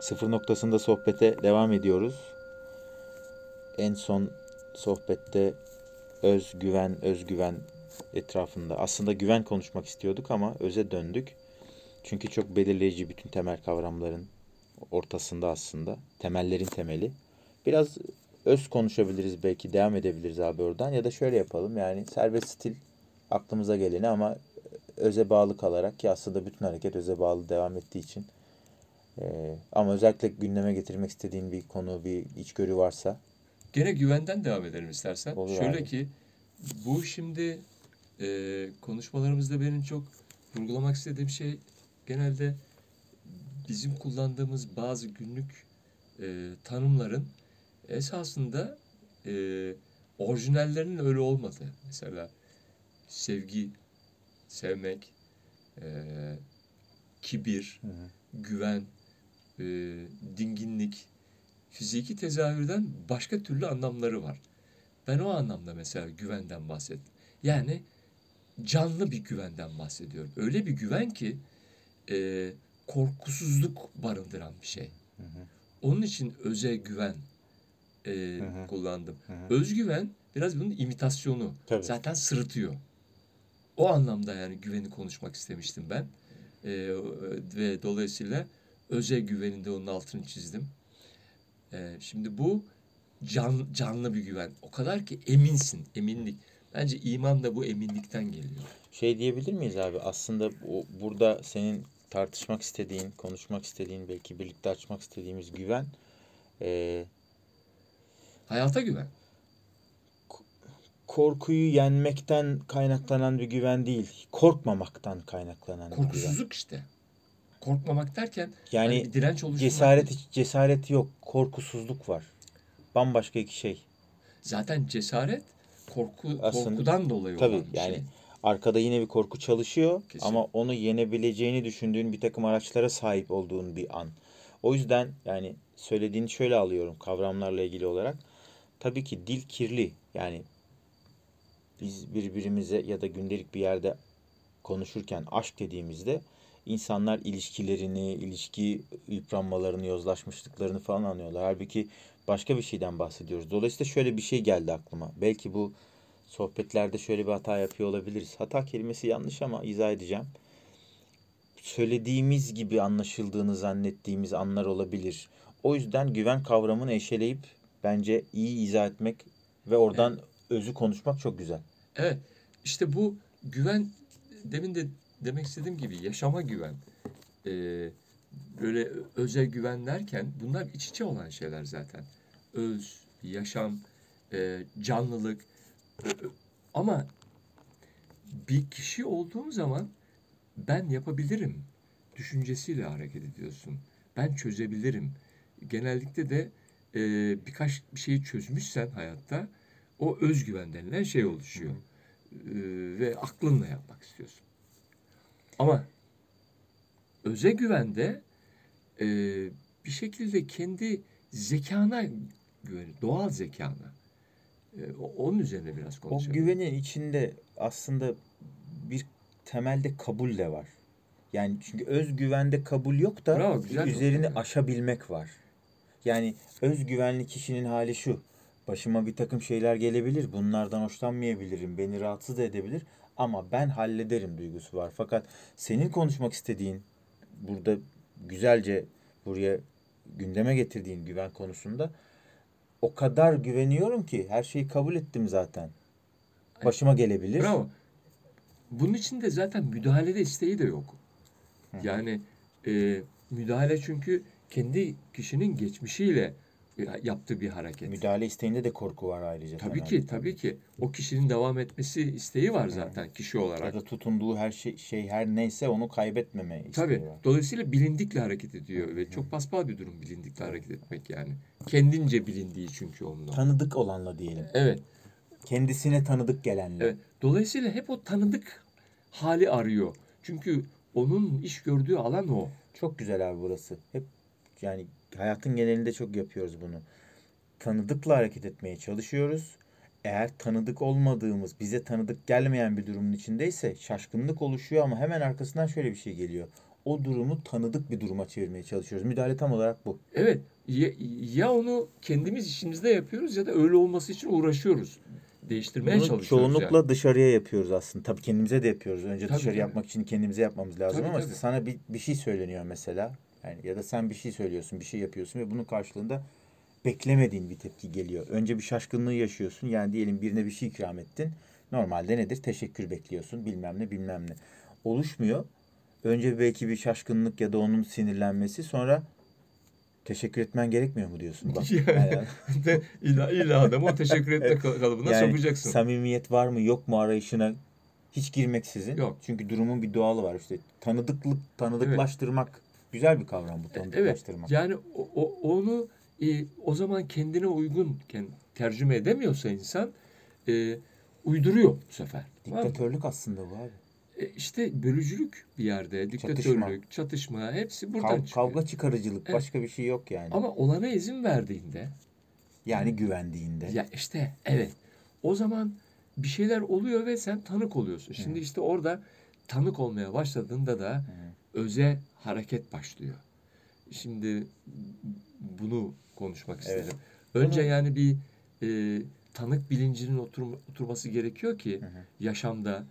Sıfır noktasında sohbete devam ediyoruz. En son sohbette özgüven, özgüven etrafında. Aslında güven konuşmak istiyorduk ama öze döndük. Çünkü çok belirleyici bütün temel kavramların ortasında aslında. Temellerin temeli. Biraz öz konuşabiliriz belki devam edebiliriz abi oradan ya da şöyle yapalım yani serbest stil aklımıza geleni ama öze bağlı kalarak ki aslında bütün hareket öze bağlı devam ettiği için ee, ama özellikle gündeme getirmek istediğin bir konu, bir içgörü varsa Gene güvenden devam edelim istersen. Olur Şöyle abi. ki bu şimdi e, konuşmalarımızda benim çok vurgulamak istediğim şey genelde bizim kullandığımız bazı günlük e, tanımların esasında e, orijinallerinin öyle olmadığı. Mesela sevgi, sevmek, e, kibir, güven, e, dinginlik, fiziki tezahürden başka türlü anlamları var. Ben o anlamda mesela güvenden bahsettim. Yani canlı bir güvenden bahsediyorum. Öyle bir güven ki e, korkusuzluk barındıran bir şey. Onun için öze güven e, Hı hı. kullandım. Hı hı. Özgüven biraz bunun imitasyonu. Tabii. Zaten sırıtıyor. O anlamda yani güveni konuşmak istemiştim ben. E, ve dolayısıyla öze güveninde onun altını çizdim. E, şimdi bu can, canlı bir güven. O kadar ki eminsin, eminlik. Bence iman da bu eminlikten geliyor. Şey diyebilir miyiz abi? Aslında o, burada senin tartışmak istediğin, konuşmak istediğin, belki birlikte açmak istediğimiz güven e, Hayata güven. korkuyu yenmekten kaynaklanan bir güven değil, korkmamaktan kaynaklanan bir güven. Korkusuzluk işte. Korkmamak derken Yani hani bir direnç oluşturmak cesaret değil. cesaret yok, korkusuzluk var. Bambaşka iki şey. Zaten cesaret korku Aslında- korkudan dolayı Tabii olan bir yani şey. arkada yine bir korku çalışıyor Kesin. ama onu yenebileceğini düşündüğün bir takım araçlara sahip olduğun bir an. O yüzden yani söylediğini şöyle alıyorum kavramlarla ilgili olarak. Tabii ki dil kirli. Yani biz birbirimize ya da gündelik bir yerde konuşurken aşk dediğimizde insanlar ilişkilerini, ilişki yıpranmalarını, yozlaşmışlıklarını falan anlıyorlar. Halbuki başka bir şeyden bahsediyoruz. Dolayısıyla şöyle bir şey geldi aklıma. Belki bu sohbetlerde şöyle bir hata yapıyor olabiliriz. Hata kelimesi yanlış ama izah edeceğim. Söylediğimiz gibi anlaşıldığını zannettiğimiz anlar olabilir. O yüzden güven kavramını eşeleyip bence iyi izah etmek ve oradan özü konuşmak çok güzel. Evet. işte bu güven demin de demek istediğim gibi yaşama güven. Ee, böyle öze güven derken bunlar iç içe olan şeyler zaten. Öz, yaşam, e, canlılık. Ama bir kişi olduğun zaman ben yapabilirim düşüncesiyle hareket ediyorsun. Ben çözebilirim. Genellikle de e, birkaç bir şeyi çözmüşsen hayatta o özgüven denilen şey oluşuyor. E, ve aklınla yapmak istiyorsun. Ama öze güvende e, bir şekilde kendi zekana güveni, doğal zekana. E, o- onun üzerine biraz O konuşalım. güvenin içinde aslında bir temelde kabul de var. Yani çünkü özgüvende kabul yok da Bravo, üzerini nokta. aşabilmek var. Yani özgüvenli kişinin hali şu. Başıma bir takım şeyler gelebilir. Bunlardan hoşlanmayabilirim. Beni rahatsız edebilir. Ama ben hallederim duygusu var. Fakat senin konuşmak istediğin burada güzelce buraya gündeme getirdiğin güven konusunda o kadar güveniyorum ki her şeyi kabul ettim zaten. Başıma gelebilir. Bravo. Bunun için de zaten müdahalede isteği de yok. Yani e, müdahale çünkü kendi kişinin geçmişiyle yaptığı bir hareket. Müdahale isteğinde de korku var ayrıca. Tabii ki, tabii ki. O kişinin devam etmesi isteği var zaten kişi Ya olarak. da tutunduğu her şey, şey her neyse onu kaybetmeme isteği Tabii. var. Dolayısıyla bilindikle hareket ediyor ve çok paspal bir durum bilindikle hareket etmek yani. Kendince bilindiği çünkü onun. o. Tanıdık olanla diyelim. Evet, Kendisine tanıdık gelenle. evet. Dolayısıyla hep o tanıdık hali arıyor. Çünkü onun iş gördüğü alan o. Çok güzel abi burası. Hep yani hayatın genelinde çok yapıyoruz bunu. Tanıdıkla hareket etmeye çalışıyoruz. Eğer tanıdık olmadığımız, bize tanıdık gelmeyen bir durumun içindeyse şaşkınlık oluşuyor ama hemen arkasından şöyle bir şey geliyor. o durumu tanıdık bir duruma çevirmeye çalışıyoruz. Müdahale tam olarak bu. Evet. Ya, ya onu kendimiz işimizde yapıyoruz ya da öyle olması için uğraşıyoruz. Değiştirmeye Bunu çalışıyoruz çoğunlukla yani. dışarıya yapıyoruz aslında. Tabii kendimize de yapıyoruz. Önce Tabii, dışarı tabii. yapmak için kendimize yapmamız lazım Tabii, ama tabii. işte sana bir, bir şey söyleniyor mesela. Yani ya da sen bir şey söylüyorsun, bir şey yapıyorsun ve bunun karşılığında beklemediğin bir tepki geliyor. Önce bir şaşkınlığı yaşıyorsun. Yani diyelim birine bir şey ikram ettin. Normalde nedir? Teşekkür bekliyorsun. Bilmem ne bilmem ne. Oluşmuyor. Önce belki bir şaşkınlık ya da onun sinirlenmesi sonra teşekkür etmen gerekmiyor mu diyorsun. Bak. Yani- illa, illa adamı o teşekkür etme kal- kalıbına yani sokacaksın. samimiyet var mı yok mu arayışına hiç girmeksizin. Yok. Çünkü durumun bir doğalı var işte. Tanıdıklık, tanıdıklaştırmak güzel bir kavram bu Evet. tanıdıklaştırmak. Yani o, o- onu e, o zaman kendine uygun tercüme edemiyorsa insan e, uyduruyor bu sefer. Diktatörlük aslında bu abi. E, işte bölücülük bir yerde, diktatörlük, çatışma, hepsi buradan Kav- çıkıyor. kavga çıkarıcılık Evet. başka bir şey yok yani. Ama olana izin verdiğinde yani güvendiğinde. Ya işte evet. O zaman bir şeyler oluyor ve sen tanık oluyorsun. Şimdi işte orada tanık olmaya başladığında da öze hareket başlıyor. Şimdi bunu konuşmak Evet. istedim. Önce Bunu- yani bir e, tanık bilincinin oturum, oturması gerekiyor ki Hı hı. yaşamda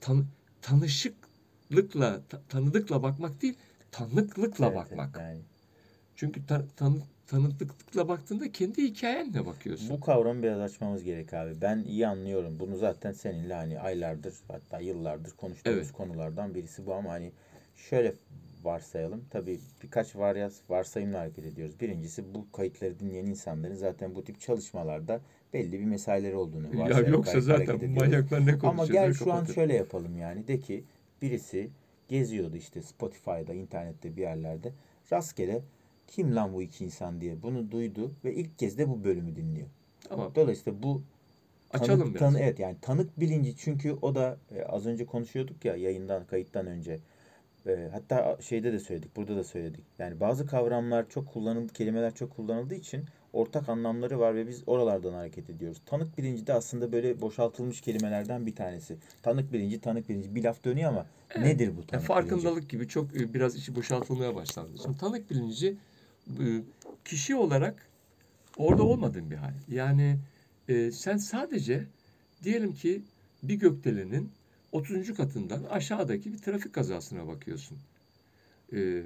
tan, tanışıklıkla, ta- tanıdıkla bakmak değil, tanıklıkla Evet, bakmak. Yani Çünkü ta, tanı, tanıdıklıkla baktığında kendi hikayenle bakıyorsun. bu kavramı biraz açmamız gerek abi. Ben iyi anlıyorum. Bunu zaten seninle hani aylardır hatta yıllardır konuştuğumuz Evet. konulardan birisi bu ama hani şöyle varsayalım. Tabii birkaç varyas varsayımla hareket ediyoruz. Birincisi bu kayıtları dinleyen insanların zaten bu tip çalışmalarda belli bir mesaileri olduğunu Ya varsayarak yoksa hareket zaten bu manyaklar ne konuşuyor? Ama gel şu an şöyle yapalım yani. De ki birisi geziyordu işte Spotify'da, internette bir yerlerde. Rastgele kim lan bu iki insan diye bunu duydu ve ilk kez de bu bölümü dinliyor. Tamam. Dolayısıyla bu Açalım tanık, biraz. tanı, evet yani tanık bilinci çünkü o da e, az önce konuşuyorduk ya yayından kayıttan önce. E, hatta şeyde de söyledik, burada da söyledik. Yani bazı kavramlar çok kullanıldı, kelimeler çok kullanıldığı için ortak anlamları var ve biz oralardan hareket ediyoruz. Tanık bilinci de aslında böyle boşaltılmış kelimelerden bir tanesi. Tanık bilinci, tanık bilinci bir laf dönüyor ama nedir bu tanık farkındalık gibi çok e, biraz içi boşaltılmaya başlandı. Şimdi tanık bilinci e, kişi olarak orada olmadığın bir hal. Yani e, sen sadece diyelim ki bir gökdelenin 30. katından aşağıdaki bir trafik kazasına bakıyorsun. E,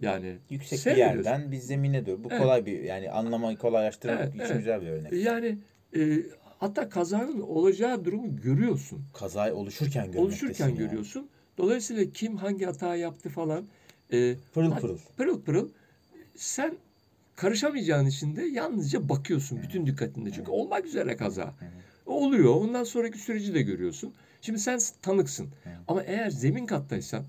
yani Yüksek bir yerden bir zemine doğru. Bu Evet. kolay bir yani anlamayı kolaylaştırmak Evet, için evet. güzel bir örnek. Yani e, hatta kazanın olacağı durumu görüyorsun. Kazay oluşurken Oluşurken yani. görüyorsun. Dolayısıyla kim hangi hata yaptı falan e, Pırıl pırıl. pırıl pırıl sen karışamayacağın için de yalnızca bakıyorsun bütün dikkatinle. Çünkü olmak üzere kaza. Oluyor. Ondan sonraki süreci de görüyorsun. Şimdi sen tanıksın. Ama eğer zemin kattaysan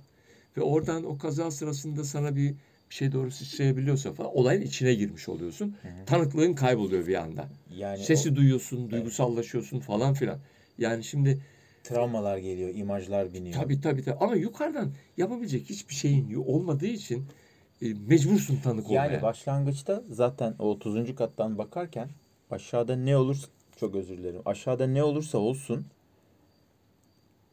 ve oradan o kaza sırasında sana bir bir şey doğru sıçrayabiliyorsa falan olayın içine girmiş oluyorsun. Tanıklığın kayboluyor bir anda. Yani Sesi o duyuyorsun, duygusallaşıyorsun falan filan. Yani şimdi travmalar geliyor, imajlar biniyor. tabii tabii tabii ama yukarıdan yapabilecek hiçbir şeyin olmadığı için e, mecbursun tanık olmaya. Yani başlangıçta zaten o 30. kattan bakarken aşağıda ne olursa çok özür dilerim. Aşağıda ne olursa olsun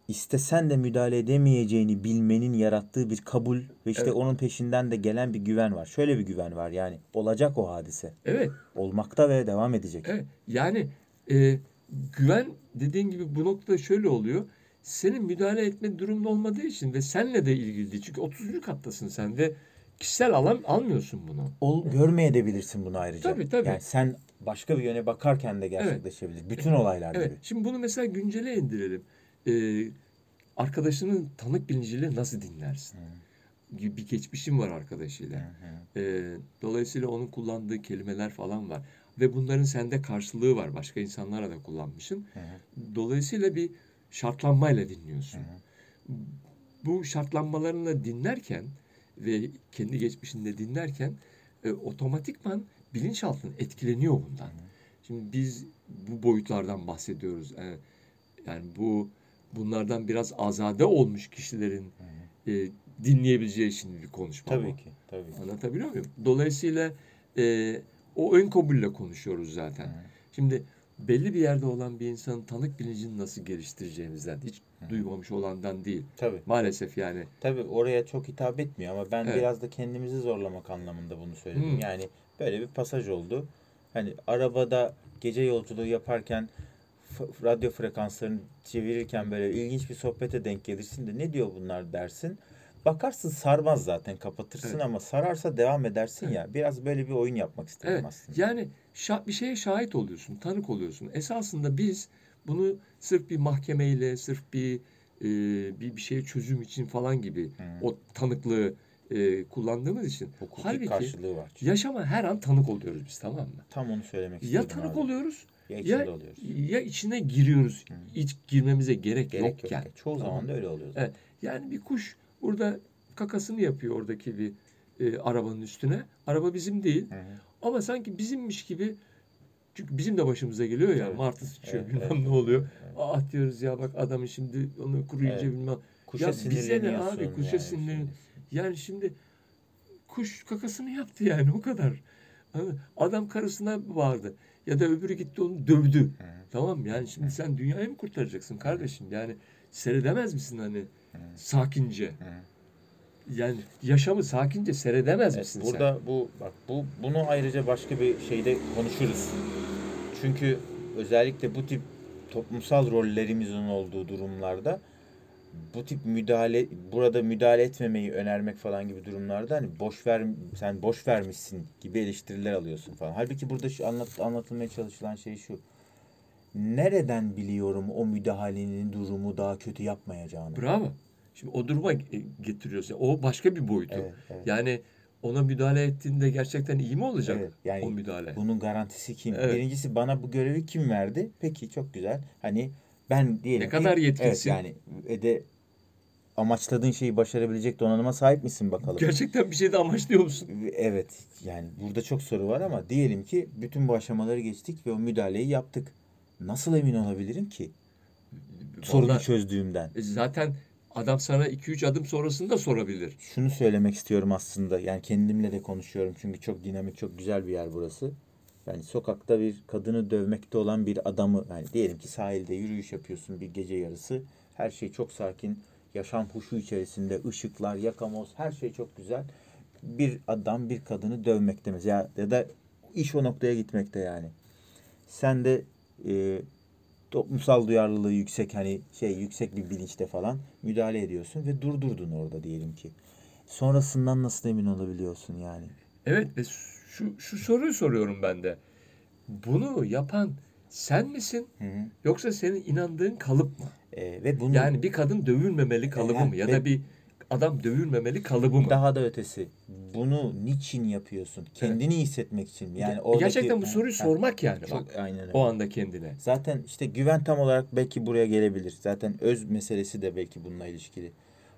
istesen de müdahale edemeyeceğini bilmenin yarattığı bir kabul ve işte Evet. onun peşinden de gelen bir güven var. Şöyle bir güven var yani olacak o hadise. Evet, Olmakta ve devam edecek. evet. Yani e, güven dediğin gibi bu noktada şöyle oluyor. Senin müdahale etme durumun olmadığı için ve senle de ilgili değil. Çünkü 30. kattasın sen ve kişisel alan almıyorsun bunu. Ol, görmeye de bilirsin bunu ayrıca. Tabii, tabii. Yani sen başka bir yöne bakarken de gerçekleşebilir. Bütün olaylar Evet. gibi. Şimdi bunu mesela güncele indirelim. Ee, arkadaşının tanık bilinciyle nasıl dinlersin? Gibi Bir geçmişim var arkadaşıyla. Ee, dolayısıyla onun kullandığı kelimeler falan var. Ve bunların sende karşılığı var. Başka insanlara da kullanmışsın. Dolayısıyla bir şartlanmayla dinliyorsun. Bu şartlanmalarını dinlerken ve kendi geçmişinde dinlerken e, otomatikman bilinçaltın etkileniyor bundan. Şimdi biz bu boyutlardan bahsediyoruz. Yani, yani bu bunlardan biraz azade olmuş kişilerin e, dinleyebileceği şimdi bir konuşma bu. Tabii ki. Tabii ki. Anlatabiliyor muyum? Dolayısıyla e, o ön kabulle konuşuyoruz zaten. Şimdi belli bir yerde olan bir insanın tanık bilincini nasıl geliştireceğimizden, hiç duymamış olandan değil. Tabii. Maalesef yani. Tabii oraya çok hitap etmiyor ama ben Evet. biraz da kendimizi zorlamak anlamında bunu söyledim. Hmm. Yani böyle bir pasaj oldu. Hani arabada gece yolculuğu yaparken radyo frekanslarını çevirirken böyle ilginç bir sohbete denk gelirsin de ne diyor bunlar dersin. Bakarsın sarmaz zaten kapatırsın Evet. ama sararsa devam edersin Evet. ya. Biraz böyle bir oyun yapmak istedim Evet. aslında. Yani şa- bir şeye şahit oluyorsun, tanık oluyorsun. Esasında biz bunu sırf bir mahkemeyle, sırf bir e, bir bir şeye çözüm için falan gibi Hı. o tanıklığı e, kullandığımız için Hukuki halbuki karşılığı var. yaşama her an tanık oluyoruz biz tamam mı? Tam onu söylemek Ya istiyordum tanık abi. oluyoruz ya ya içinde oluyoruz. ya içine giriyoruz. Hı. Hiç girmemize gerek, Gerek yok. yokken. Çoğu Tamam. zaman da öyle oluyor. Evet. Yani bir kuş burada kakasını yapıyor oradaki bir e, arabanın üstüne. Araba bizim değil. Hı hı. Ama sanki bizimmiş gibi çünkü bizim de başımıza geliyor ya Evet. martı sıçıyor Evet, bilmem evet. ne oluyor. Ah diyoruz ya bak adamın şimdi onu kuruyunca Evet. bilmem. Kuşa Ya bize ne abi, kuşa yani. sinirlen- Yani şimdi kuş kakasını yaptı yani o kadar. Adam karısına bağırdı. Ya da öbürü gitti onu dövdü. Hı. Tamam? Yani şimdi sen dünyayı mı kurtaracaksın kardeşim? Yani seyredemez misin hani Hı. sakince? Hı. Yani yaşamı sakince seyredemez Evet, misin burada bu bak bu bunu ayrıca başka bir şeyde konuşuruz. Çünkü özellikle bu tip toplumsal rollerimizin olduğu durumlarda bu tip müdahale burada müdahale etmemeyi önermek falan gibi durumlarda hani boş ver sen boş vermişsin gibi eleştiriler alıyorsun falan. Halbuki burada şu anlat, anlatılmaya çalışılan şey şu. Nereden biliyorum o müdahalenin durumu daha kötü yapmayacağını? Bravo. Şimdi o duruma e, getiriyorsun. O başka bir boyutu. Evet, evet. Yani ona müdahale ettiğinde gerçekten iyi mi olacak Evet, yani o müdahale? Bunun garantisi kim? Evet. Birincisi bana bu görevi kim verdi? Peki çok güzel. Hani ben diyelim Ne kadar Evet yetkinsin? yani e de amaçladığın şeyi başarabilecek donanıma sahip misin bakalım? Gerçekten bir şey de amaçlıyor musun? Evet yani burada çok soru var ama diyelim ki bütün bu aşamaları geçtik ve o müdahaleyi yaptık. Nasıl emin olabilirim ki sorunu Vallahi, çözdüğümden? e, zaten adam sana 2-3 adım sonrasını da sorabilir. Şunu söylemek istiyorum aslında. Yani kendimle de konuşuyorum çünkü çok dinamik, çok güzel bir yer burası. Yani sokakta bir kadını dövmekte olan bir adamı, yani diyelim ki sahilde yürüyüş yapıyorsun bir gece yarısı. Her şey çok sakin, yaşam huşu içerisinde, ışıklar, yakamoz, her şey çok güzel. Bir adam bir kadını dövmekte mesela ya da iş o noktaya gitmekte yani. Sen de e, toplumsal duyarlılığı yüksek hani şey yüksek bir bilinçte falan müdahale ediyorsun ve durdurdun orada diyelim ki. Sonrasından nasıl emin olabiliyorsun yani? Evet ve şu, şu soruyu soruyorum ben de. Bunu yapan sen misin Hı hı. yoksa senin inandığın kalıp mı? E, ve bunu Yani bir kadın dövülmemeli kalıbı Ehe, mı? Ya ve- da bir adam dövülmemeli kalıbı mı? daha da ötesi. Bunu niçin yapıyorsun? Kendini iyi hissetmek için mi? Yani oradaki, Gerçekten bu soruyu Ha, sormak yani Çok bak. aynen öyle. O anda kendine. Zaten işte güven tam olarak belki buraya gelebilir. Zaten öz meselesi de belki bununla ilişkili.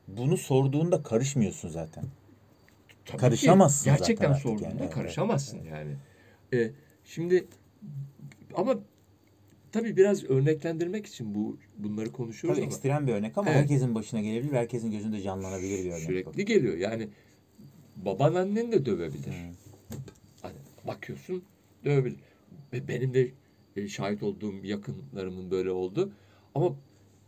Bunu sorduğunda karışmıyorsun zaten. Tabii ki Karışamazsın zaten Gerçekten artık sorduğunda yani, evet, karışamazsın yani. E, şimdi ama tabii biraz örneklendirmek için bu bunları konuşuyoruz Tabii ama ekstrem bir örnek ama Evet. herkesin başına gelebilir herkesin gözünde canlanabilir bir örnek. bu. sürekli geliyor. Yani baban annen de dövebilir. Hı. Hani bakıyorsun dövebilir. Ve benim de e, şahit olduğum yakınlarımın böyle oldu. Ama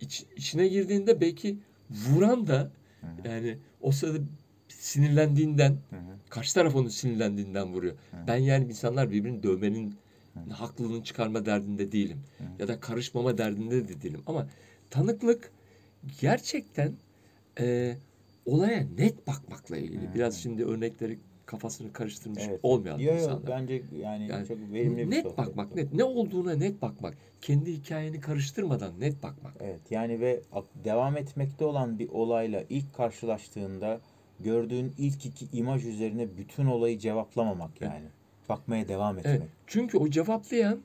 iç- içine girdiğinde belki vuran da Hı hı. yani o sırada sinirlendiğinden Hı hı. karşı taraf onu sinirlendiğinden vuruyor. Hı. Ben yani insanlar birbirini dövmenin haklılığını çıkarma derdinde değilim. Hı. Ya da karışmama derdinde de değilim. Ama tanıklık gerçekten e, olaya net bakmakla ilgili. Hı. Biraz şimdi örnekleri kafasını karıştırmış Evet. olmayalım Yo, yo, insanlar. bence yani, Yani çok verimli bir net bakmak, net ne olduğuna net bakmak. Kendi hikayeni karıştırmadan net bakmak. Evet yani ve devam etmekte olan bir olayla ilk karşılaştığında gördüğün ilk iki imaj üzerine bütün olayı cevaplamamak Evet. yani. Bakmaya devam etmek. Evet. Çünkü o cevaplayan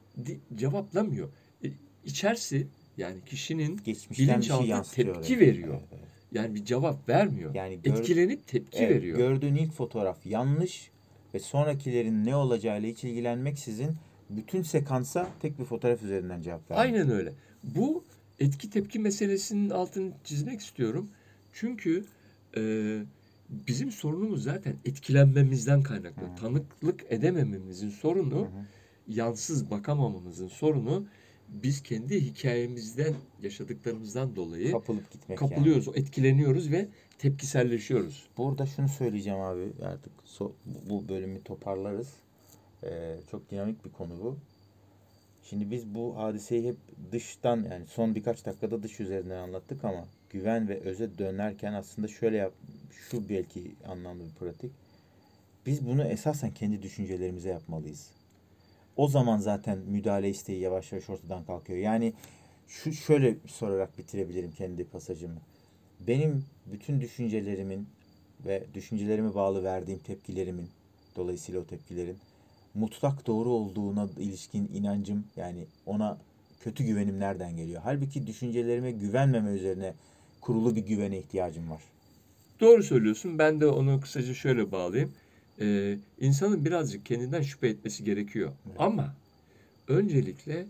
cevaplamıyor. E, içerisi yani kişinin şey bilinçaltı yansıtıyor. tepki oraya. veriyor. Evet, evet. Yani bir cevap vermiyor. Yani gör- Etkilenip tepki Evet, veriyor. Gördüğün ilk fotoğraf yanlış ve sonrakilerin ne olacağıyla hiç ilgilenmeksizin bütün sekansa tek bir fotoğraf üzerinden cevap vermek. Aynen öyle. Bu etki tepki meselesinin altını çizmek istiyorum. Çünkü e, bizim sorunumuz zaten etkilenmemizden kaynaklı. Hı. Tanıklık edemememizin sorunu Hı hı. yansız bakamamamızın sorunu biz kendi hikayemizden, yaşadıklarımızdan dolayı Kapılıp gitmek yani. kapılıyoruz, etkileniyoruz ve tepkiselleşiyoruz. Burada şunu söyleyeceğim abi artık so- bu bölümü toparlarız. Ee, çok dinamik bir konu bu. Şimdi biz bu hadiseyi hep dıştan yani son birkaç dakikada dış üzerinden anlattık ama güven ve öze dönerken aslında şöyle yap şu belki anlamlı bir pratik. Biz bunu esasen kendi düşüncelerimize yapmalıyız. O zaman zaten müdahale isteği yavaş yavaş ortadan kalkıyor. Yani şu şöyle sorarak bitirebilirim kendi pasajımı. Benim bütün düşüncelerimin ve düşüncelerime bağlı verdiğim tepkilerimin dolayısıyla o tepkilerin mutlak doğru olduğuna ilişkin inancım yani ona kötü güvenim nereden geliyor? Halbuki düşüncelerime güvenmeme üzerine kurulu bir güvene ihtiyacım var. Doğru söylüyorsun. Ben de onu kısaca şöyle bağlayayım. Ee, insanın birazcık kendinden şüphe etmesi gerekiyor. Evet. Ama öncelikle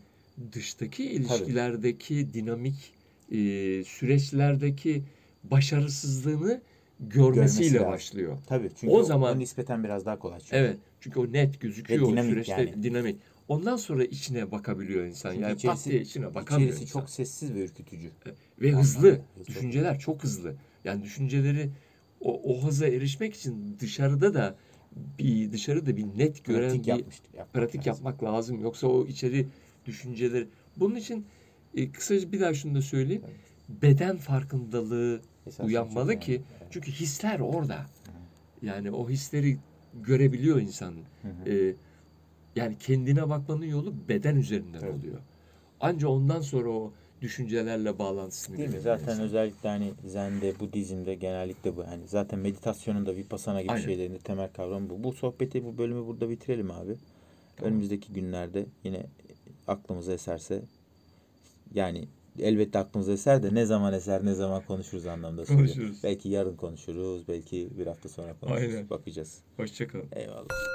dıştaki ilişkilerdeki dinamik e, süreçlerdeki başarısızlığını görmesiyle Görmesi başlıyor. Tabii çünkü O o, zaman- o nispeten biraz daha kolay. Çünkü. Evet. Çünkü o net gözüküyor Ve o dinamik süreçte yani. dinamik. Ondan sonra içine bakabiliyor insan. Çünkü yani pat diye içine bakamıyor içerisi insan. çok sessiz ve ürkütücü. Ve hızlı. Düşünceler çok hızlı. Yani düşünceleri o, o hıza erişmek için dışarıda da bir dışarıda bir net gören Pratik bir yapmıştık. yapmak pratik lazım. yapmak lazım. Yoksa o içeri düşünceleri. Bunun için e, kısaca bir daha şunu da söyleyeyim. Beden farkındalığı Esasen uyanmalı ki önemli. Evet. çünkü hisler orada. Yani o hisleri görebiliyor insan. Hı hı. E, yani kendine bakmanın yolu beden üzerinden Tabii. oluyor. Anca ondan sonra o düşüncelerle bağlantısını Değil mi? Zaten insan. özellikle hani Zen'de, Budizm'de genellikle bu. Hani zaten meditasyonun da Vipassana gibi Aynen. şeylerin de temel kavramı bu. Bu sohbeti, bu bölümü burada bitirelim abi. Tamam. Önümüzdeki günlerde yine aklımıza eserse yani elbette aklımıza eser de ne zaman eser, ne zaman konuşuruz anlamda söylüyorum. Konuşuruz. Belki yarın konuşuruz, belki bir hafta sonra konuşuruz. Aynen. Bakacağız. Hoşçakalın. Eyvallah.